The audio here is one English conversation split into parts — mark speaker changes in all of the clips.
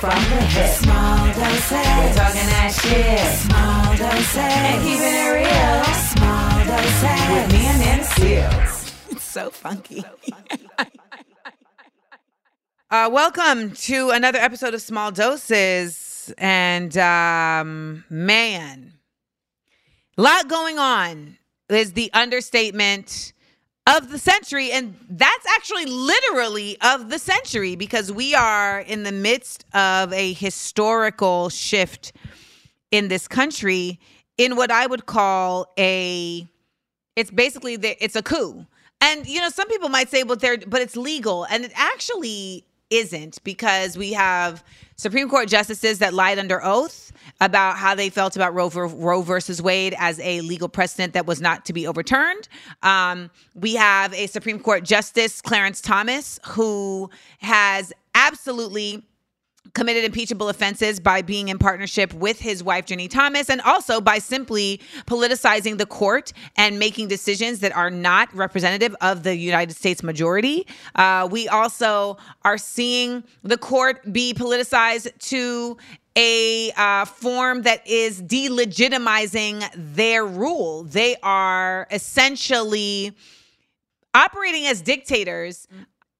Speaker 1: From the hip.
Speaker 2: Small doses.
Speaker 1: We're talking that shit.
Speaker 2: Small doses.
Speaker 1: And keeping it real.
Speaker 2: Small doses.
Speaker 1: With me Amanda Seales.
Speaker 2: It's so funky.
Speaker 3: Uh, welcome to another episode of Small Doses. And um, man, a lot going on is the understatement of the century. And that's actually literally of the century because we are in the midst of a historical shift in this country in what I would call a it's basically the, it's a coup. And you know, some people might say, but they're but it's legal, and it actually isn't because we have Supreme Court justices that lied under oath about how they felt about Roe, Roe versus Wade as a legal precedent that was not to be overturned. Um, we have a Supreme Court Justice, Clarence Thomas, who has absolutely committed impeachable offenses by being in partnership with his wife Ginni Thomas and also by simply politicizing the court and making decisions that are not representative of the United States majority. Uh, we also are seeing the court be politicized to a uh, form that is delegitimizing their rule. They are essentially operating as dictators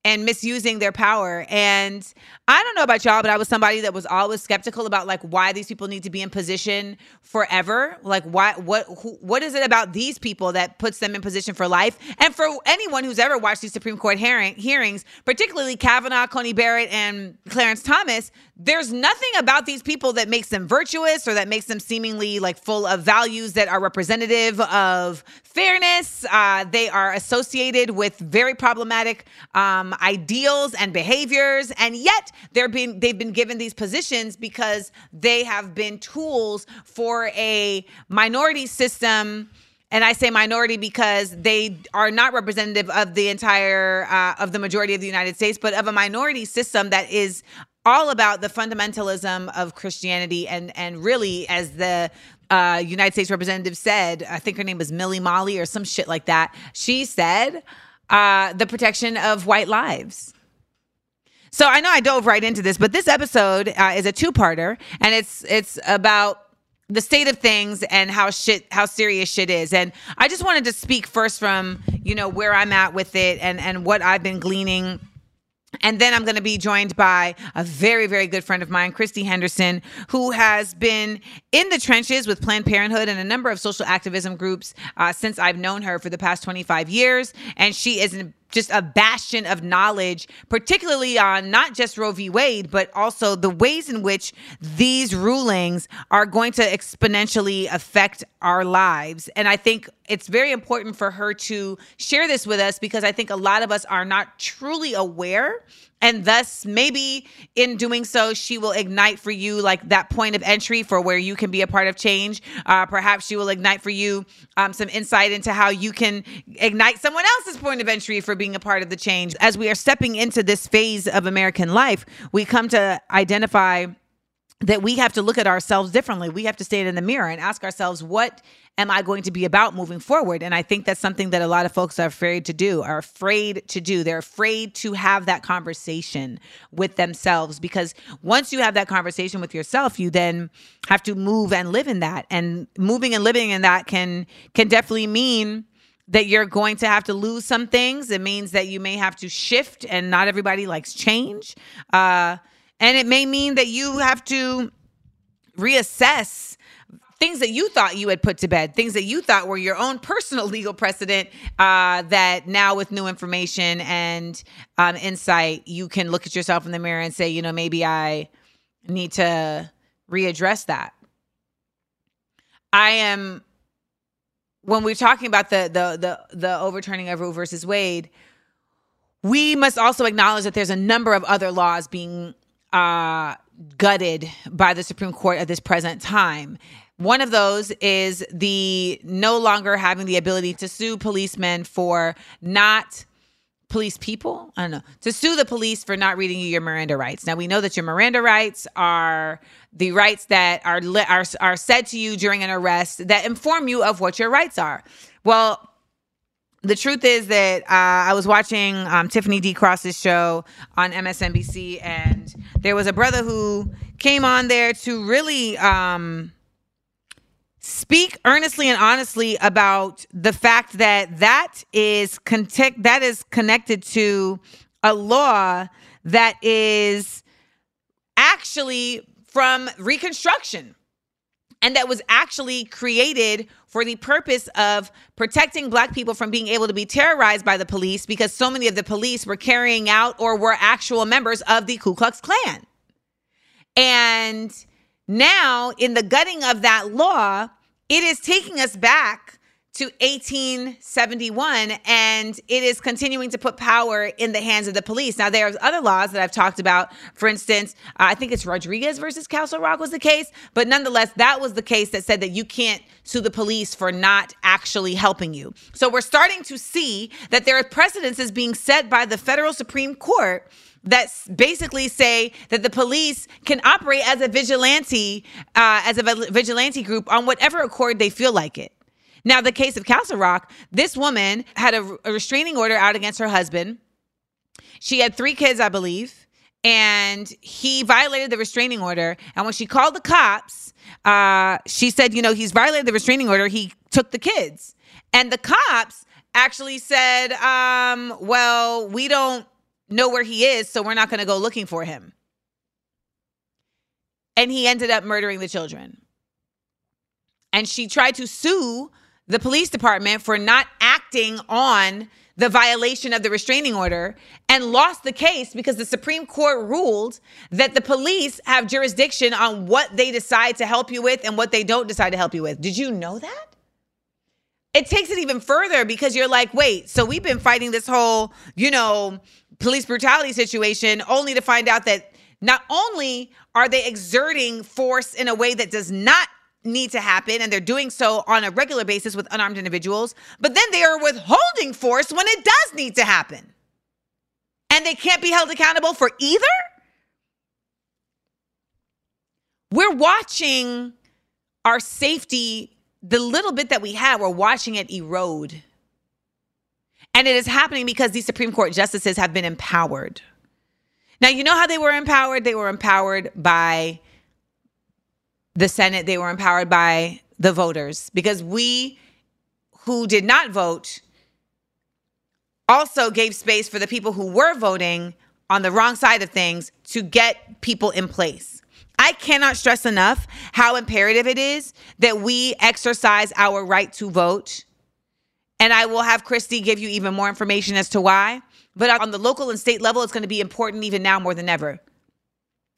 Speaker 3: and misusing their power. And I don't know about y'all, but I was somebody that was always skeptical about like why these people need to be in position forever. Like why what who, what is it about these people that puts them in position for life? And for anyone who's ever watched these Supreme Court hearing, hearings, particularly Kavanaugh, Coney Barrett and Clarence Thomas, there's nothing about these people that makes them virtuous or that makes them seemingly like full of values that are representative of fairness. Uh, they are associated with very problematic um, ideals and behaviors, and yet they're being they've been given these positions because they have been tools for a minority system. And I say minority because they are not representative of the entire uh, of the majority of the United States, but of a minority system that is all about the fundamentalism of Christianity and and really as the uh, United States representative said, I think her name was Millie Molly or some shit like that. She said uh, the protection of white lives. So I know I dove right into this, but this episode uh, is a two-parter, and it's it's about the state of things and how shit how serious shit is. And I just wanted to speak first from you know where I'm at with it and and what I've been gleaning and then I'm going to be joined by a very, very good friend of mine, Christy Henderson, who has been in the trenches with Planned Parenthood and a number of social activism groups uh, since I've known her for the past 25 years. And she is an just a bastion of knowledge, particularly on not just Roe v. Wade, but also the ways in which these rulings are going to exponentially affect our lives. And I think it's very important for her to share this with us because I think a lot of us are not truly aware and thus maybe in doing so she will ignite for you like that point of entry for where you can be a part of change. Uh, perhaps she will ignite for you um, some insight into how you can ignite someone else's point of entry for being a part of the change. As we are stepping into this phase of american life we come to identify that we have to look at ourselves differently. We have to stand in the mirror and ask ourselves, what am I going to be about moving forward? And I think that's something that a lot of folks are afraid to do, are afraid to do. They're afraid to have that conversation with themselves because once you have that conversation with yourself, you then have to move and live in that. And moving and living in that can can definitely mean that you're going to have to lose some things. It means that you may have to shift, and not everybody likes change. Uh, and it may mean that you have to reassess things that you thought you had put to bed, things that you thought were your own personal legal precedent, uh, that now with new information and um, insight, you can look at yourself in the mirror and say, you know, maybe I need to readdress that. I am when we're talking about the the the the overturning of Roe versus Wade, we must also acknowledge that there's a number of other laws being uh, gutted by the Supreme Court at this present time. One of those is the no longer having the ability to sue policemen for not police people. I don't know to sue the police for not reading you your Miranda rights. Now we know that your Miranda rights are the rights that are are are said to you during an arrest that inform you of what your rights are. Well, the truth is that uh, I was watching um, Tiffany D. Cross's show on MSNBC, and there was a brother who came on there to really um, speak earnestly and honestly about the fact that that is content- that is connected to a law that is actually from Reconstruction and that was actually created for the purpose of protecting black people from being able to be terrorized by the police because so many of the police were carrying out or were actual members of the Ku Klux Klan. And now, in the gutting of that law, it is taking us back to 1871 and it is continuing to put power in the hands of the police. Now there's other laws that I've talked about. For instance, uh, I think it's Rodriguez versus Castle Rock was the case, but nonetheless that was the case that said that you can't sue the police for not actually helping you. So we're starting to see that there are precedences being set by the federal Supreme Court that basically say that the police can operate as a vigilante, uh, as a vigilante group on whatever accord they feel like it. Now, the case of Castle Rock, this woman had a, a restraining order out against her husband. She had three kids, I believe, and he violated the restraining order. And when she called the cops, uh, she said, you know, he's violated the restraining order. He took the kids. And the cops actually said, um, well, we don't know where he is, so we're not going to go looking for him. And he ended up murdering the children. And she tried to sue the police department for not acting on the violation of the restraining order and lost the case because the Supreme Court ruled that the police have jurisdiction on what they decide to help you with and what they don't decide to help you with. Did you know that? It takes it even further because you're like, wait, so we've been fighting this whole, you know, police brutality situation only to find out that not only are they exerting force in a way that does not need to happen and they're doing so on a regular basis with unarmed individuals, but then they are withholding force when it does need to happen. And they can't be held accountable for either? We're watching our safety, the little bit that we have, we're watching it erode. And it is happening because these Supreme Court justices have been empowered. Now, you know how they were empowered? They were empowered by the Senate, they were empowered by the voters because we who did not vote also gave space for the people who were voting on the wrong side of things to get people in place. I cannot stress enough how imperative it is that we exercise our right to vote. And I will have Christy give you even more information as to why. But on the local and state level, it's going to be important even now more than ever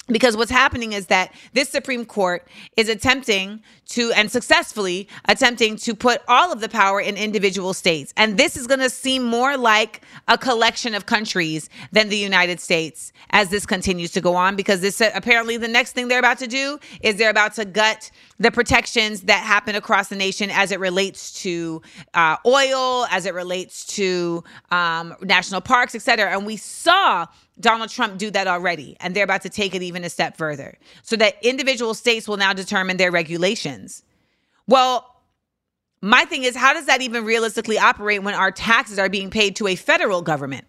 Speaker 3: because what's happening is that this Supreme Court is attempting to and successfully attempting to put all of the power in individual states. And this is going to seem more like a collection of countries than the United States as this continues to go on because this apparently the next thing they're about to do is they're about to gut the protections that happen across the nation as it relates to uh, oil, as it relates to um, national parks, et cetera. And we saw Donald Trump do that already, and they're about to take it even a step further so that individual states will now determine their regulations. Well, my thing is, how does that even realistically operate when our taxes are being paid to a federal government?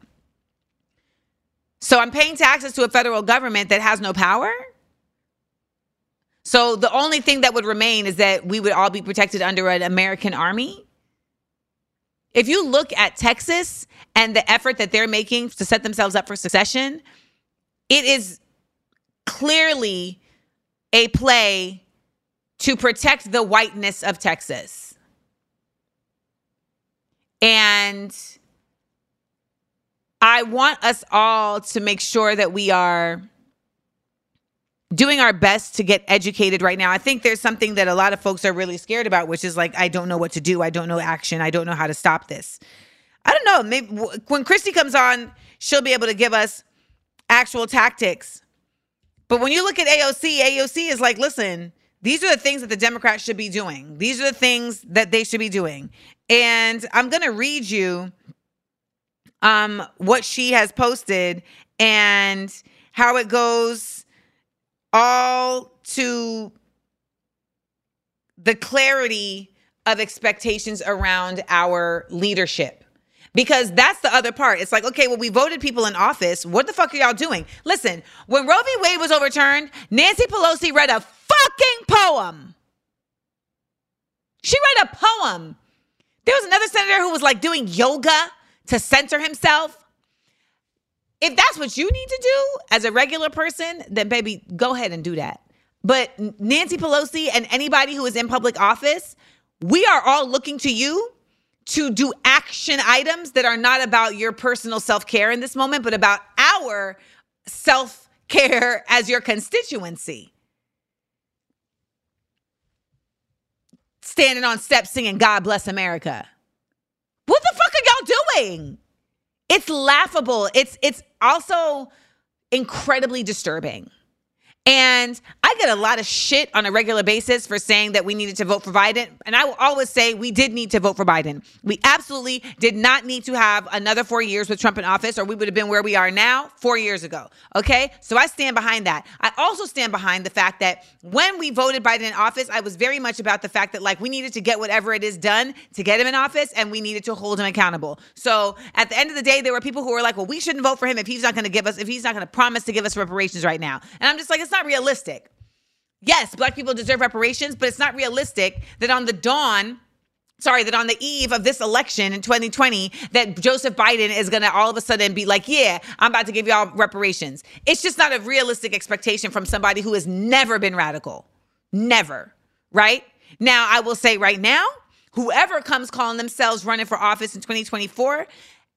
Speaker 3: So I'm paying taxes to a federal government that has no power? So the only thing that would remain is that we would all be protected under an American army? If you look at Texas and the effort that they're making to set themselves up for secession, it is clearly a play to protect the whiteness of Texas. And I want us all to make sure that we are doing our best to get educated right now. I think there's something that a lot of folks are really scared about, which is like, I don't know what to do. I don't know action. I don't know how to stop this. I don't know. Maybe when Christy comes on, she'll be able to give us actual tactics. But when you look at AOC, AOC is like, listen, These are the things that the Democrats should be doing. These are the things that they should be doing. And I'm going to read you um, what she has posted and how it goes all to the clarity of expectations around our leadership. Because that's the other part. It's like, okay, well, we voted people in office. What the fuck are y'all doing? Listen, when Roe v. Wade was overturned, Nancy Pelosi read a fucking poem. She read a poem. There was another senator who was like doing yoga to center himself. If that's what you need to do as a regular person, then baby, go ahead and do that. But Nancy Pelosi and anybody who is in public office, we are all looking to you to do action items that are not about your personal self care in this moment, but about our self care as your constituency. Standing on steps singing God Bless America. What the fuck are y'all doing? It's laughable. It's it's also incredibly disturbing. And I get a lot of shit on a regular basis for saying that we needed to vote for Biden. And I will always say we did need to vote for Biden. We absolutely did not need to have another four years with Trump in office, or we would have been where we are now four years ago. Okay. So I stand behind that. I also stand behind the fact that when we voted Biden in office, I was very much about the fact that like we needed to get whatever it is done to get him in office and we needed to hold him accountable. So at the end of the day, there were people who were like, well, we shouldn't vote for him if he's not going to give us, if he's not going to promise to give us reparations right now. And I'm just like, it's not realistic. Yes, black people deserve reparations, but it's not realistic that on the dawn, sorry, that on the eve of this election in 2020, that Joseph Biden is gonna all of a sudden be like, yeah, I'm about to give y'all reparations. It's just not a realistic expectation from somebody who has never been radical. Never, right? Now, I will say right now, whoever comes calling themselves running for office in 2024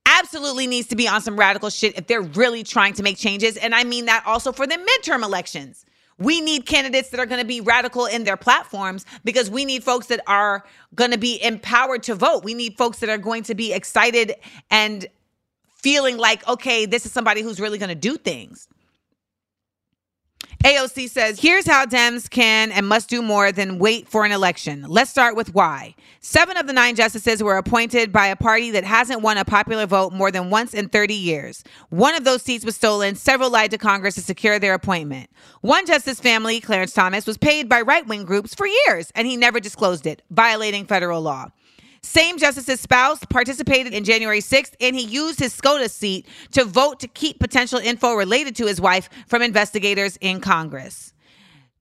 Speaker 3: absolutely needs to be on some radical shit if they're really trying to make changes. And I mean that also for the midterm elections. We need candidates that are going to be radical in their platforms because we need folks that are going to be empowered to vote. We need folks that are going to be excited and feeling like, okay, this is somebody who's really going to do things. AOC says, here's how Dems can and must do more than wait for an election. Let's start with why. Seven of the nine justices were appointed by a party that hasn't won a popular vote more than once in 30 years. One of those seats was stolen. Several lied to Congress to secure their appointment. One justice family, Clarence Thomas, was paid by right wing groups for years, and he never disclosed it, violating federal law. Same justice's spouse participated in January 6th, and he used his SCOTUS seat to vote to keep potential info related to his wife from investigators in Congress.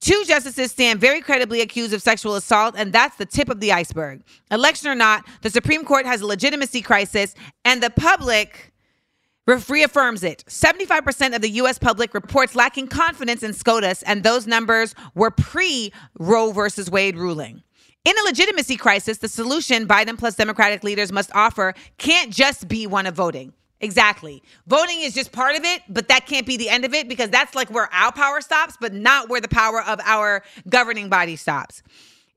Speaker 3: Two justices stand very credibly accused of sexual assault, and that's the tip of the iceberg. Election or not, the Supreme Court has a legitimacy crisis, and the public reaffirms it. 75% of the U.S. public reports lacking confidence in SCOTUS, and those numbers were pre Roe versus Wade ruling. In a legitimacy crisis, the solution Biden plus Democratic leaders must offer can't just be one of voting. Exactly. Voting is just part of it, but that can't be the end of it because that's like where our power stops, but not where the power of our governing body stops.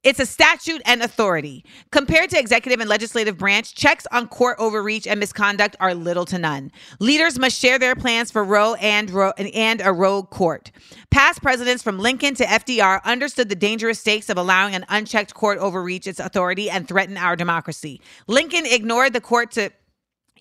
Speaker 3: It's a statute and authority. Compared to executive and legislative branch, checks on court overreach and misconduct are little to none. Leaders must share their plans for Roe and, Roe and a rogue court. Past presidents from Lincoln to FDR understood the dangerous stakes of allowing an unchecked court overreach its authority and threaten our democracy. Lincoln ignored the court to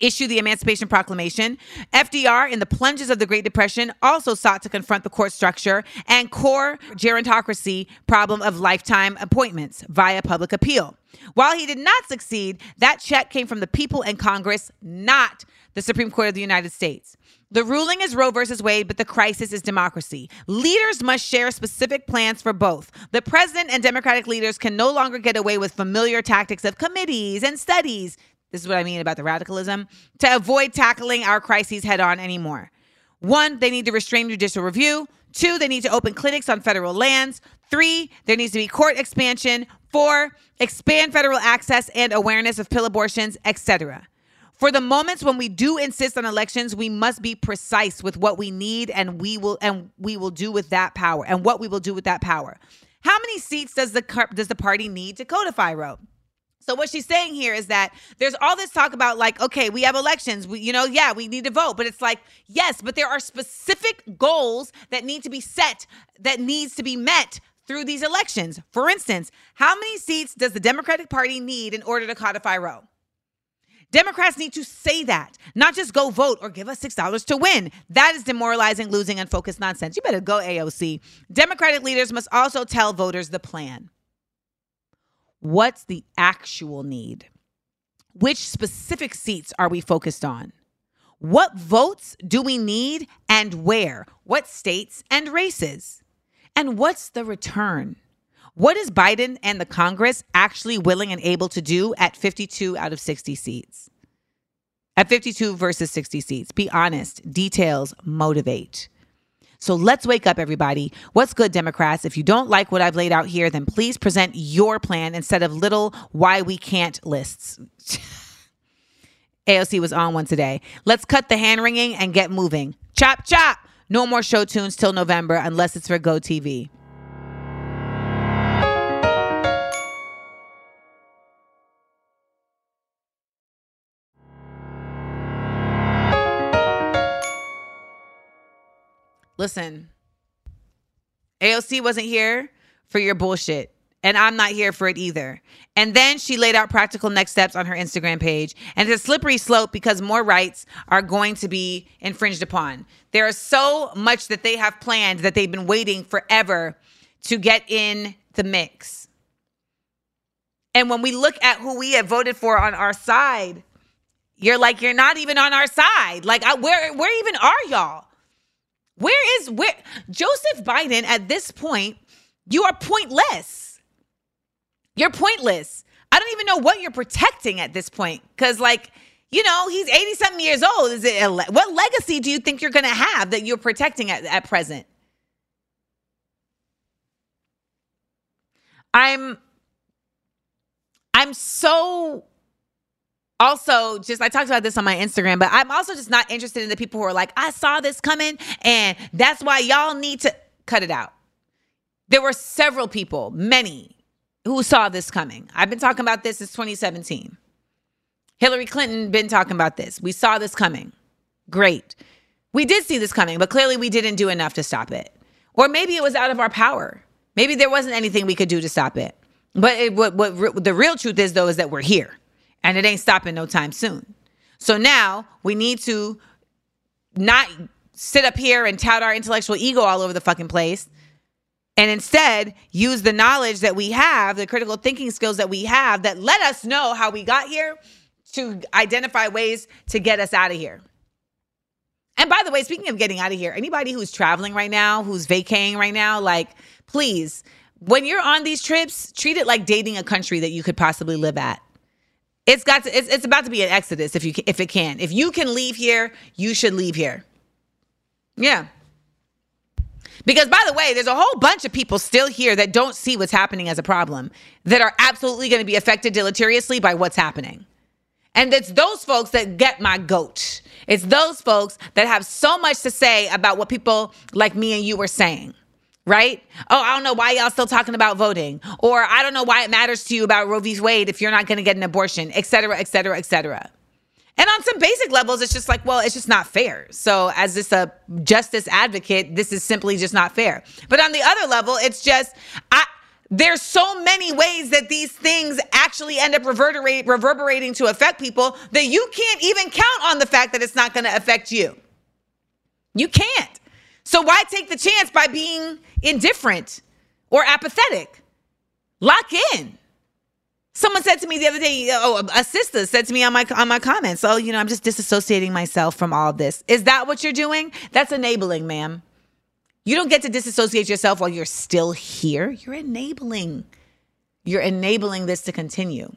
Speaker 3: issue the Emancipation Proclamation. FDR, in the plunges of the Great Depression, also sought to confront the court structure and core gerontocracy problem of lifetime appointments via public appeal. While he did not succeed, that check came from the people and Congress, not the Supreme Court of the United States. The ruling is Roe versus Wade, but the crisis is democracy. Leaders must share specific plans for both. The president and Democratic leaders can no longer get away with familiar tactics of committees and studies this is what I mean about the radicalism, to avoid tackling our crises head on anymore. One, they need to restrain judicial review. Two, they need to open clinics on federal lands. Three, there needs to be court expansion. Four, expand federal access and awareness of pill abortions, etc. For the moments when we do insist on elections, we must be precise with what we need and we will and we will do with that power and what we will do with that power. How many seats does the does the party need to codify Roe? So what she's saying here is that there's all this talk about like, okay, we have elections, we, you know, yeah, we need to vote, but it's like, yes, but there are specific goals that need to be set, that needs to be met through these elections. For instance, how many seats does the Democratic Party need in order to codify Roe? Democrats need to say that, not just go vote or give us $6 to win. That is demoralizing, losing, and focused nonsense. You better go AOC. Democratic leaders must also tell voters the plan. What's the actual need? Which specific seats are we focused on? What votes do we need and where? What states and races? And what's the return? What is Biden and the Congress actually willing and able to do at 52 out of 60 seats? At 52 versus 60 seats. Be honest. Details motivate. So let's wake up, everybody. What's good, Democrats? If you don't like what I've laid out here, then please present your plan instead of little why we can't lists. AOC was on one today. Let's cut the hand wringing and get moving. Chop, chop. No more show tunes till November unless it's for Go TV. Listen, AOC wasn't here for your bullshit. And I'm not here for it either. And then she laid out practical next steps on her Instagram page. And it's a slippery slope because more rights are going to be infringed upon. There is so much that they have planned that they've been waiting forever to get in the mix. And when we look at who we have voted for on our side, you're like, you're not even on our side. Like, I, where, where even are y'all? Where is where Joseph Biden at this point? You are pointless. You're pointless. I don't even know what you're protecting at this point. Cause like, you know, he's 80 something years old. Is it what legacy do you think you're gonna have that you're protecting at, at present? I'm I'm so also just I talked about this on my Instagram, but I'm also just not interested in the people who are like, I saw this coming and that's why y'all need to cut it out. There were several people, many, who saw this coming. I've been talking about this since 2017. Hillary Clinton been talking about this. We saw this coming. Great. We did see this coming, but clearly we didn't do enough to stop it. Or maybe it was out of our power. Maybe there wasn't anything we could do to stop it. But it, what, what the real truth is, though, is that we're here and it ain't stopping no time soon. So now we need to not sit up here and tout our intellectual ego all over the fucking place and instead use the knowledge that we have, the critical thinking skills that we have that let us know how we got here to identify ways to get us out of here. And by the way, speaking of getting out of here, anybody who's traveling right now, who's vacating right now, like, please, when you're on these trips, treat it like dating a country that you could possibly live at. It's got to, it's, it's about to be an exodus if you if it can. If you can leave here, you should leave here. Yeah. Because by the way, there's a whole bunch of people still here that don't see what's happening as a problem, that are absolutely going to be affected deleteriously by what's happening. And it's those folks that get my goat. It's those folks that have so much to say about what people like me and you were saying. Right? Oh, I don't know why y'all still talking about voting. Or I don't know why it matters to you about Roe v. Wade if you're not going to get an abortion, et cetera, et cetera, et cetera. And on some basic levels, it's just like, well, it's just not fair. So, as this a justice advocate, this is simply just not fair. But on the other level, it's just I there's so many ways that these things actually end up reverberating to affect people that you can't even count on the fact that it's not going to affect you. You can't. So why take the chance by being indifferent or apathetic? Lock in. Someone said to me the other day, oh, a sister said to me on my on my comments, "Oh, you know, I'm just disassociating myself from all of this." Is that what you're doing? That's enabling, ma'am. You don't get to disassociate yourself while you're still here. You're enabling. You're enabling this to continue.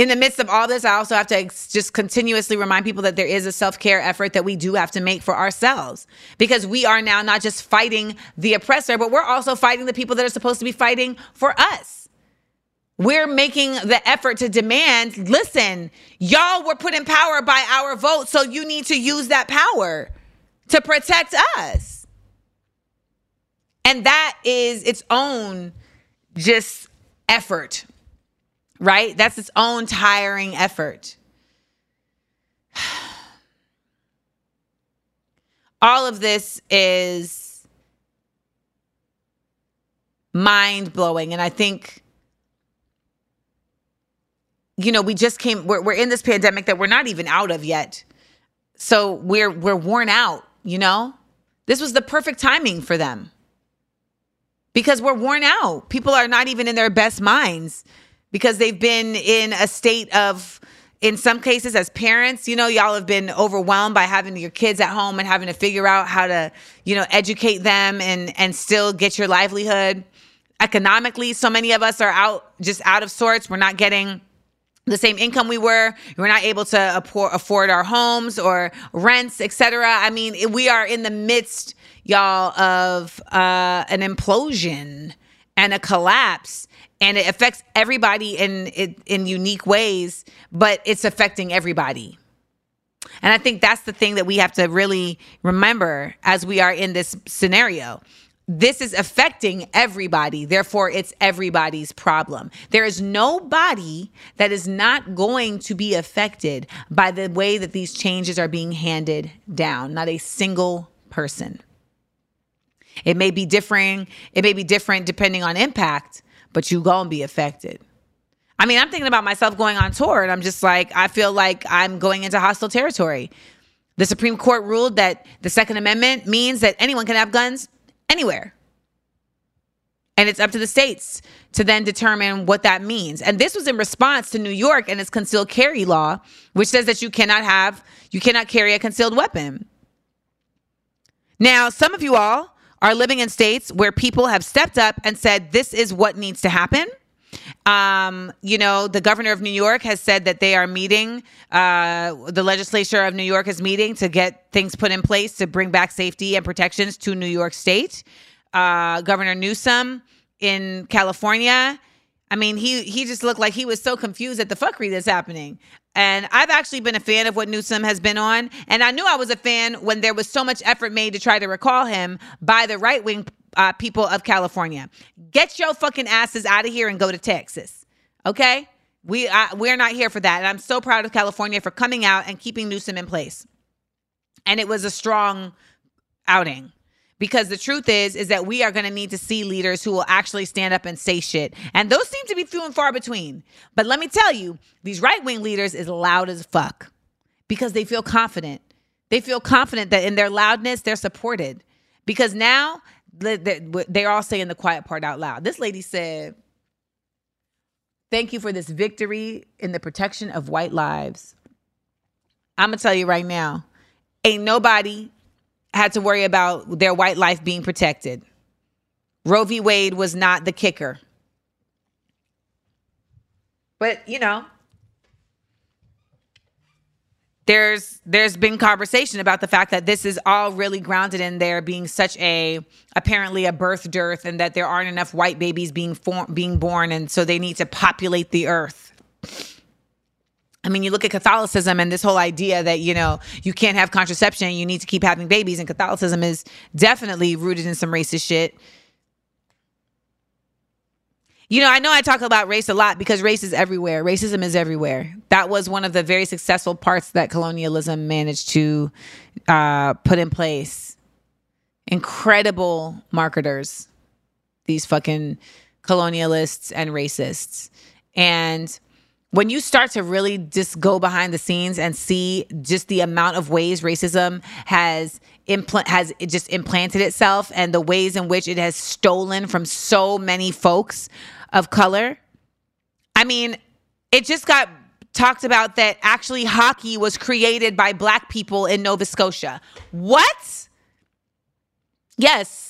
Speaker 3: In the midst of all this, I also have to just continuously remind people that there is a self care effort that we do have to make for ourselves because we are now not just fighting the oppressor, but we're also fighting the people that are supposed to be fighting for us. We're making the effort to demand listen, y'all were put in power by our vote, so you need to use that power to protect us. And that is its own just effort right? That's its own tiring effort. All of this is mind blowing. And I think, you know, we just came, we're, we're in this pandemic that we're not even out of yet. So we're, we're worn out, you know? This was the perfect timing for them because we're worn out. People are not even in their best minds because they've been in a state of, in some cases, as parents, you know, y'all have been overwhelmed by having your kids at home and having to figure out how to, you know, educate them and and still get your livelihood. Economically, so many of us are out just out of sorts. We're not getting the same income we were. We're not able to afford our homes or rents, etc. I mean, we are in the midst, y'all, of uh, an implosion and a collapse and it affects everybody in in unique ways but it's affecting everybody. And i think that's the thing that we have to really remember as we are in this scenario. This is affecting everybody therefore it's everybody's problem. There is nobody that is not going to be affected by the way that these changes are being handed down not a single person. It may be differing it may be different depending on impact but you gonna be affected. I mean, I'm thinking about myself going on tour, and I'm just like, I feel like I'm going into hostile territory. The Supreme Court ruled that the Second Amendment means that anyone can have guns anywhere. And it's up to the states to then determine what that means. And this was in response to New York and its concealed carry law, which says that you cannot have, you cannot carry a concealed weapon. Now, some of you all are living in states where people have stepped up and said, this is what needs to happen. Um, you know, the governor of New York has said that they are meeting, uh, the legislature of New York is meeting to get things put in place to bring back safety and protections to New York State. Uh, governor Newsom in California. I mean, he he just looked like he was so confused at the fuckery that's happening. And I've actually been a fan of what Newsom has been on. And I knew I was a fan when there was so much effort made to try to recall him by the right wing uh, people of California. Get your fucking asses out of here and go to Texas. Okay? We, we're not here for that. And I'm so proud of California for coming out and keeping Newsom in place. And it was a strong outing because the truth is is that we are going to need to see leaders who will actually stand up and say shit. And those seem to be few and far between. But let me tell you these right-wing leaders is loud as fuck. Because they feel confident. They feel confident that in their loudness they're supported. Because now they're all saying the quiet part out loud. This lady said thank you for this victory in the protection of white lives. I'm gonna tell you right now ain't nobody had to worry about their white life being protected. Roe v. Wade was not the kicker. But, you know, there's there's been conversation about the fact that this is all really grounded in there being such a apparently a birth dearth and that there aren't enough white babies being form, being born and so they need to populate the earth. I mean, you look at Catholicism and this whole idea that, you know, you can't have contraception, you need to keep having babies. And Catholicism is definitely rooted in some racist shit. You know, I know I talk about race a lot because race is everywhere. Racism is everywhere. That was one of the very successful parts that colonialism managed to uh, put in place. Incredible marketers, these fucking colonialists and racists. And when you start to really just go behind the scenes and see just the amount of ways racism has implant has just implanted itself and the ways in which it has stolen from so many folks of color i mean it just got talked about that actually hockey was created by black people in nova scotia. What? Yes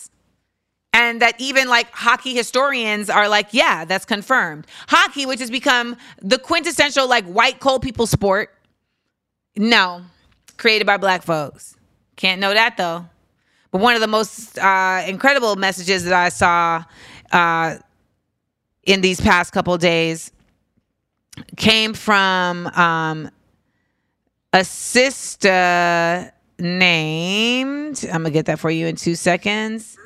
Speaker 3: and that even like hockey historians are like, yeah, that's confirmed. Hockey, which has become the quintessential like white cold people sport, no, created by black folks. Can't know that though. But one of the most uh, incredible messages that I saw uh, in these past couple days came from um, a sister named, I'm to get that for you in two seconds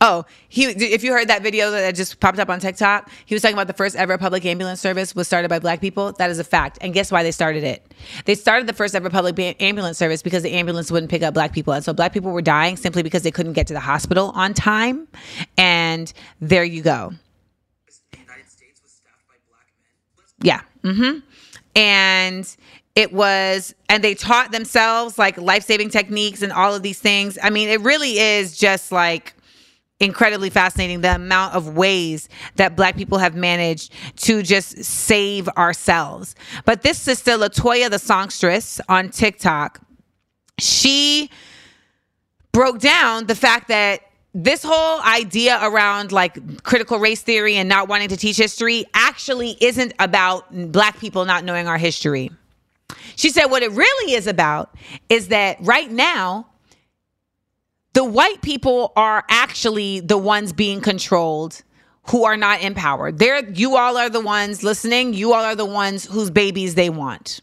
Speaker 3: Oh, he if you heard that video that just popped up on TikTok, he was talking about the first ever public ambulance service was started by black people. That is a fact. And guess why they started it? They started the first ever public ambulance service because the ambulance wouldn't pick up black people. And so black people were dying simply because they couldn't get to the hospital on time. And there you go. Yeah. Mm-hmm. And it was, and they taught themselves like life saving techniques and all of these things. I mean, it really is just like incredibly fascinating the amount of ways that black people have managed to just save ourselves. But this sister, Latoya the songstress on TikTok, she broke down the fact that this whole idea around like critical race theory and not wanting to teach history actually isn't about black people not knowing our history. She said what it really is about is that right now, the white people are actually the ones being controlled who are not empowered. They're you all are the ones listening, you all are the ones whose babies they want.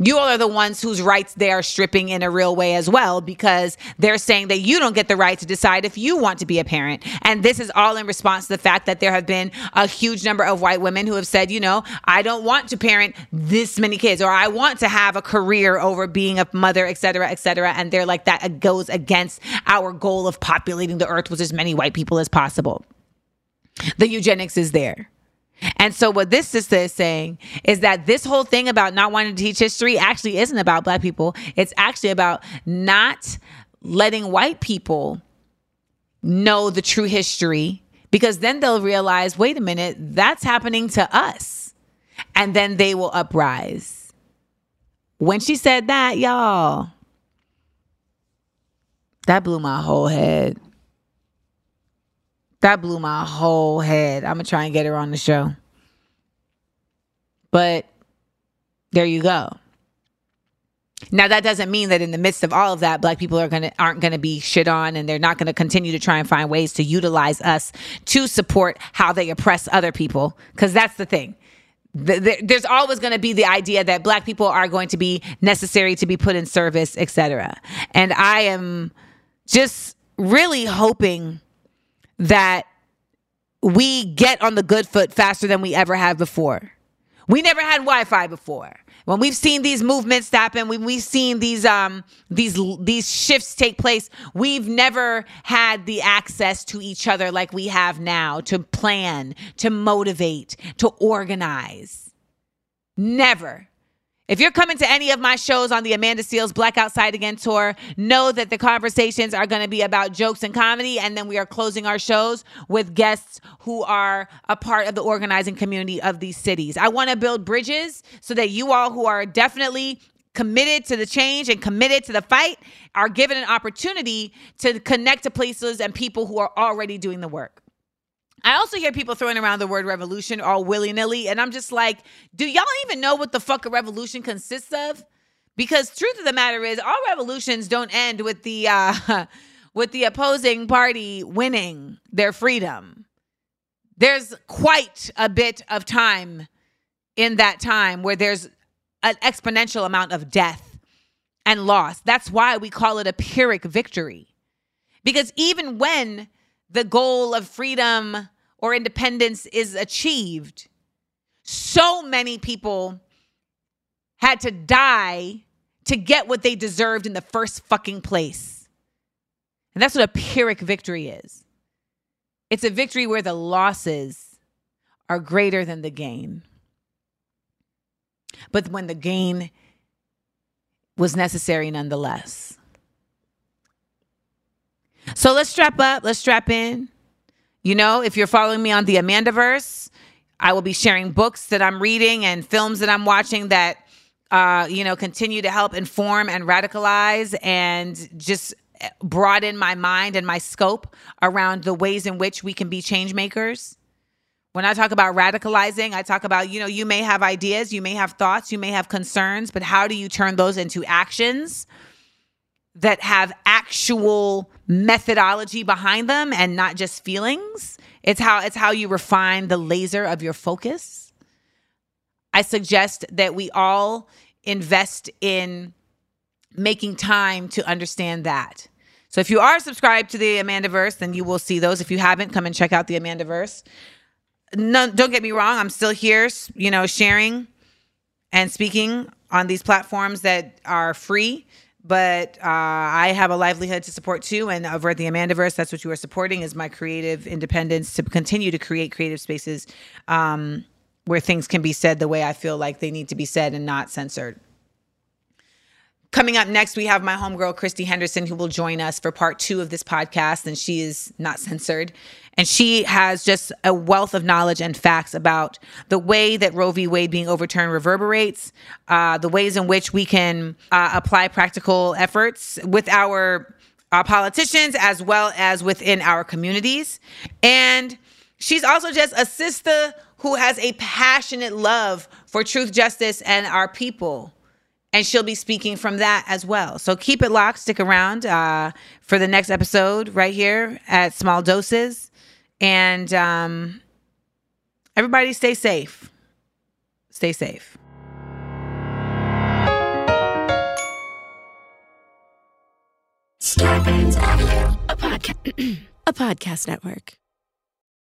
Speaker 3: You all are the ones whose rights they are stripping in a real way as well because they're saying that you don't get the right to decide if you want to be a parent. And this is all in response to the fact that there have been a huge number of white women who have said, you know, I don't want to parent this many kids or I want to have a career over being a mother, et cetera, et cetera. And they're like, that goes against our goal of populating the earth with as many white people as possible. The eugenics is there. And so what this sister is saying is that this whole thing about not wanting to teach history actually isn't about black people. It's actually about not letting white people know the true history because then they'll realize, wait a minute, that's happening to us. And then they will uprise. When she said that, y'all, that blew my whole head. That blew my whole head. I'm to try and get her on the show. But there you go. Now that doesn't mean that in the midst of all of that, black people are gonna aren't gonna be shit on, and they're not gonna continue to try and find ways to utilize us to support how they oppress other people. Because that's the thing. The, the, there's always going to be the idea that black people are going to be necessary to be put in service, etc. And I am just really hoping that we get on the good foot faster than we ever have before. We never had Wi-Fi before. When we've seen these movements happen, when we've seen these um these these shifts take place, we've never had the access to each other like we have now to plan, to motivate, to organize. Never. If you're coming to any of my shows on the Amanda Seales Black Outside Again tour, know that the conversations are going to be about jokes and comedy. And then we are closing our shows with guests who are a part of the organizing community of these cities. I want to build bridges so that you all who are definitely committed to the change and committed to the fight are given an opportunity to connect to places and people who are already doing the work. I also hear people throwing around the word revolution all willy nilly. And I'm just like, do y'all even know what the fuck a revolution consists of? Because truth of the matter is, all revolutions don't end with the uh, with the opposing party winning their freedom. There's quite a bit of time in that time where there's an exponential amount of death and loss. That's why we call it a Pyrrhic victory. Because even when the goal of freedom or independence is achieved, so many people had to die to get what they deserved in the first fucking place. And that's what a Pyrrhic victory is. It's a victory where the losses are greater than the gain. But when the gain was necessary nonetheless. So let's strap up, let's strap in. You know, if you're following me on the Amandaverse, I will be sharing books that I'm reading and films that I'm watching that uh, you know, continue to help inform and radicalize and just broaden my mind and my scope around the ways in which we can be change makers. When I talk about radicalizing, I talk about, you know, you may have ideas, you may have thoughts, you may have concerns, but how do you turn those into actions that have actual methodology behind them and not just feelings? It's how it's how you refine the laser of your focus. I suggest that we all invest in making time to understand that. So if you are subscribed to the Amandaverse, then you will see those. If you haven't, come and check out the Amandaverse. No, don't get me wrong. I'm still here, you know, sharing and speaking on these platforms that are free. But uh, I have a livelihood to support too, and over at the Amandaverse, that's what you are supporting is my creative independence to continue to create creative spaces um, where things can be said the way I feel like they need to be said and not censored. Coming up next, we have my homegirl, Christy Henderson, who will join us for part two of this podcast. And she is not censored. And she has just a wealth of knowledge and facts about the way that Roe v. Wade being overturned reverberates, uh, the ways in which we can uh, apply practical efforts with our uh, politicians as well as within our communities. And she's also just a sister who has a passionate love for truth, justice, and our people and she'll be speaking from that as well. So keep it locked, stick around uh, for the next episode right here at Small Doses, and um, everybody stay safe. Stay safe.
Speaker 4: Starburns Audio, a podcast, a podcast network.